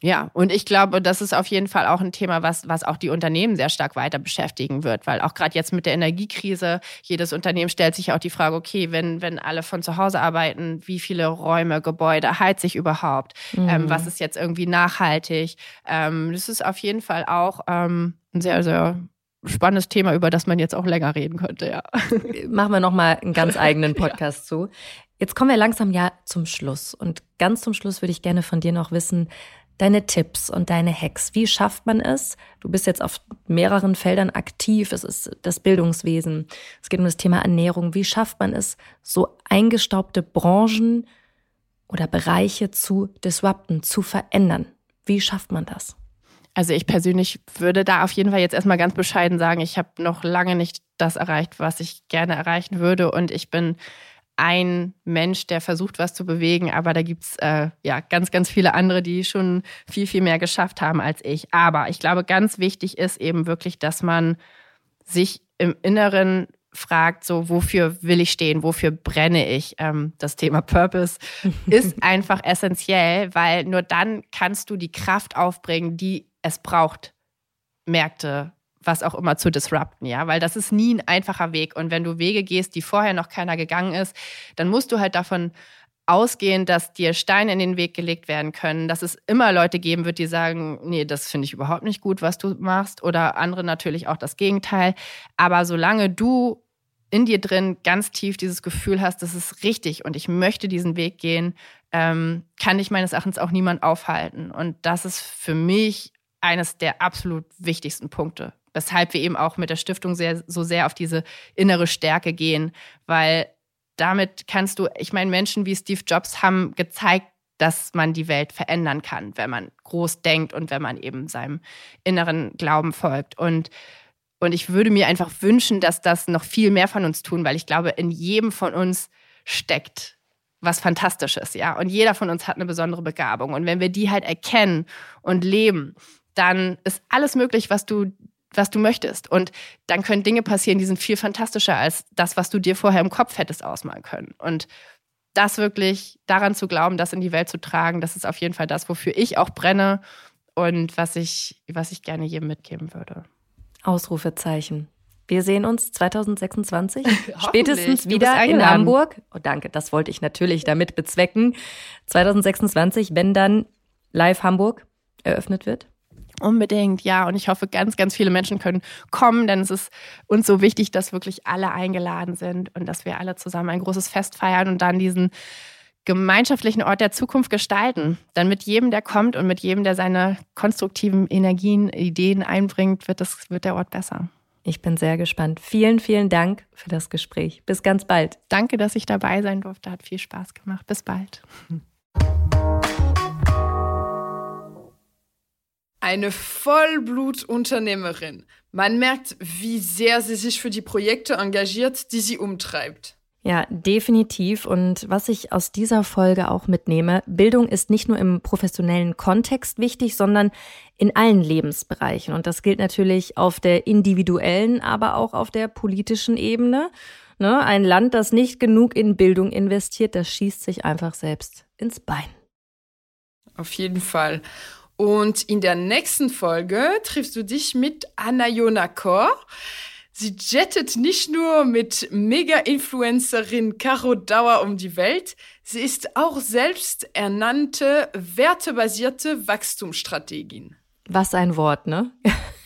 ja, und ich glaube, das ist auf jeden Fall auch ein Thema, was, was auch die Unternehmen sehr stark weiter beschäftigen wird, weil auch gerade jetzt mit der Energiekrise, jedes Unternehmen stellt sich auch die Frage, okay, wenn, wenn alle von zu Hause arbeiten, wie viele Räume, Gebäude heizt sich überhaupt? Mhm. Ähm, was ist jetzt irgendwie nachhaltig? Ähm, das ist auf jeden Fall auch ähm, ein sehr, sehr spannendes Thema, über das man jetzt auch länger reden könnte, ja. Machen wir nochmal einen ganz eigenen Podcast ja. zu. Jetzt kommen wir langsam ja zum Schluss. Und ganz zum Schluss würde ich gerne von dir noch wissen, deine Tipps und deine Hacks. Wie schafft man es? Du bist jetzt auf mehreren Feldern aktiv. Es ist das Bildungswesen. Es geht um das Thema Ernährung. Wie schafft man es, so eingestaubte Branchen oder Bereiche zu disrupten, zu verändern? Wie schafft man das? Also ich persönlich würde da auf jeden Fall jetzt erstmal ganz bescheiden sagen, ich habe noch lange nicht das erreicht, was ich gerne erreichen würde. Und ich bin ein Mensch, der versucht, was zu bewegen, aber da gibt es äh, ja ganz, ganz viele andere, die schon viel, viel mehr geschafft haben als ich. Aber ich glaube, ganz wichtig ist eben wirklich, dass man sich im Inneren fragt, so wofür will ich stehen, wofür brenne ich? Ähm, das Thema Purpose ist einfach essentiell, weil nur dann kannst du die Kraft aufbringen, die es braucht, Märkte was auch immer zu disrupten, ja, weil das ist nie ein einfacher Weg. Und wenn du Wege gehst, die vorher noch keiner gegangen ist, dann musst du halt davon ausgehen, dass dir Steine in den Weg gelegt werden können, dass es immer Leute geben wird, die sagen, nee, das finde ich überhaupt nicht gut, was du machst, oder andere natürlich auch das Gegenteil. Aber solange du in dir drin ganz tief dieses Gefühl hast, das ist richtig und ich möchte diesen Weg gehen, ähm, kann dich meines Erachtens auch niemand aufhalten. Und das ist für mich eines der absolut wichtigsten Punkte weshalb wir eben auch mit der Stiftung sehr, so sehr auf diese innere Stärke gehen, weil damit kannst du, ich meine, Menschen wie Steve Jobs haben gezeigt, dass man die Welt verändern kann, wenn man groß denkt und wenn man eben seinem inneren Glauben folgt. Und, und ich würde mir einfach wünschen, dass das noch viel mehr von uns tun, weil ich glaube, in jedem von uns steckt was Fantastisches, ja. Und jeder von uns hat eine besondere Begabung. Und wenn wir die halt erkennen und leben, dann ist alles möglich, was du was du möchtest. Und dann können Dinge passieren, die sind viel fantastischer als das, was du dir vorher im Kopf hättest ausmalen können. Und das wirklich daran zu glauben, das in die Welt zu tragen, das ist auf jeden Fall das, wofür ich auch brenne und was ich, was ich gerne jedem mitgeben würde. Ausrufezeichen. Wir sehen uns 2026 spätestens wieder in Hamburg. Oh, danke, das wollte ich natürlich damit bezwecken. 2026, wenn dann Live Hamburg eröffnet wird. Unbedingt, ja. Und ich hoffe, ganz, ganz viele Menschen können kommen, denn es ist uns so wichtig, dass wirklich alle eingeladen sind und dass wir alle zusammen ein großes Fest feiern und dann diesen gemeinschaftlichen Ort der Zukunft gestalten. Dann mit jedem, der kommt und mit jedem, der seine konstruktiven Energien, Ideen einbringt, wird, das, wird der Ort besser. Ich bin sehr gespannt. Vielen, vielen Dank für das Gespräch. Bis ganz bald. Danke, dass ich dabei sein durfte. Hat viel Spaß gemacht. Bis bald. Eine Vollblutunternehmerin. Man merkt, wie sehr sie sich für die Projekte engagiert, die sie umtreibt. Ja, definitiv. Und was ich aus dieser Folge auch mitnehme, Bildung ist nicht nur im professionellen Kontext wichtig, sondern in allen Lebensbereichen. Und das gilt natürlich auf der individuellen, aber auch auf der politischen Ebene. Ne? Ein Land, das nicht genug in Bildung investiert, das schießt sich einfach selbst ins Bein. Auf jeden Fall. Und in der nächsten Folge triffst du dich mit Anna Jonakor. Sie jettet nicht nur mit Mega-Influencerin Caro Dauer um die Welt, sie ist auch selbst ernannte wertebasierte Wachstumsstrategin. Was ein Wort, ne?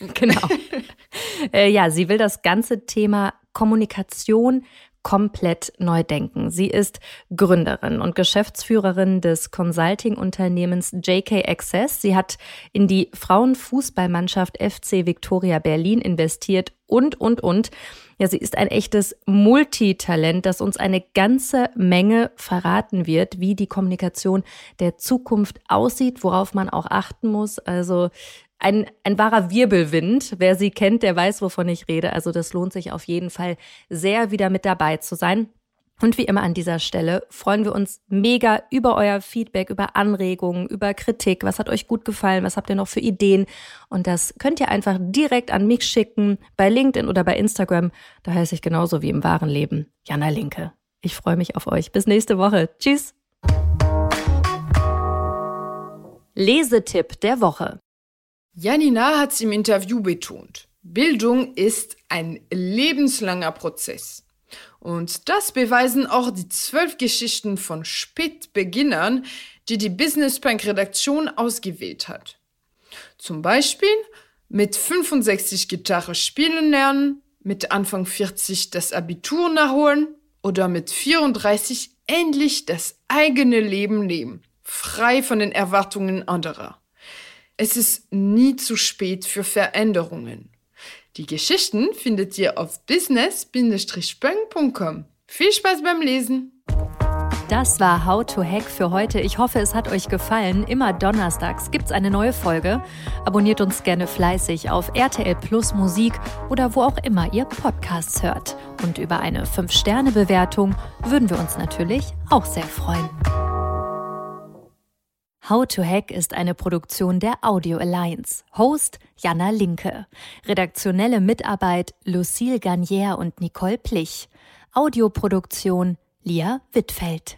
genau. äh, ja, sie will das ganze Thema Kommunikation komplett neu denken. Sie ist Gründerin und Geschäftsführerin des Consulting-Unternehmens JK Access. Sie hat in die Frauenfußballmannschaft FC Victoria Berlin investiert und, und, und. Ja, sie ist ein echtes Multitalent, das uns eine ganze Menge verraten wird, wie die Kommunikation der Zukunft aussieht, worauf man auch achten muss. Also ein, ein wahrer Wirbelwind. Wer sie kennt, der weiß, wovon ich rede. Also das lohnt sich auf jeden Fall sehr, wieder mit dabei zu sein. Und wie immer an dieser Stelle freuen wir uns mega über euer Feedback, über Anregungen, über Kritik. Was hat euch gut gefallen? Was habt ihr noch für Ideen? Und das könnt ihr einfach direkt an mich schicken, bei LinkedIn oder bei Instagram. Da heiße ich genauso wie im wahren Leben Jana Linke. Ich freue mich auf euch. Bis nächste Woche. Tschüss. Lesetipp der Woche. Janina hat es im Interview betont. Bildung ist ein lebenslanger Prozess. Und das beweisen auch die zwölf Geschichten von Spätbeginnern, die die Business Bank Redaktion ausgewählt hat. Zum Beispiel mit 65 Gitarre spielen lernen, mit Anfang 40 das Abitur nachholen oder mit 34 endlich das eigene Leben leben, frei von den Erwartungen anderer. Es ist nie zu spät für Veränderungen. Die Geschichten findet ihr auf business-peng.com. Viel Spaß beim Lesen! Das war How to Hack für heute. Ich hoffe, es hat euch gefallen. Immer donnerstags gibt es eine neue Folge. Abonniert uns gerne fleißig auf RTL Plus Musik oder wo auch immer ihr Podcasts hört. Und über eine 5-Sterne-Bewertung würden wir uns natürlich auch sehr freuen. How to Hack ist eine Produktion der Audio Alliance. Host Jana Linke. Redaktionelle Mitarbeit Lucille Garnier und Nicole Plich. Audioproduktion Lia Wittfeld.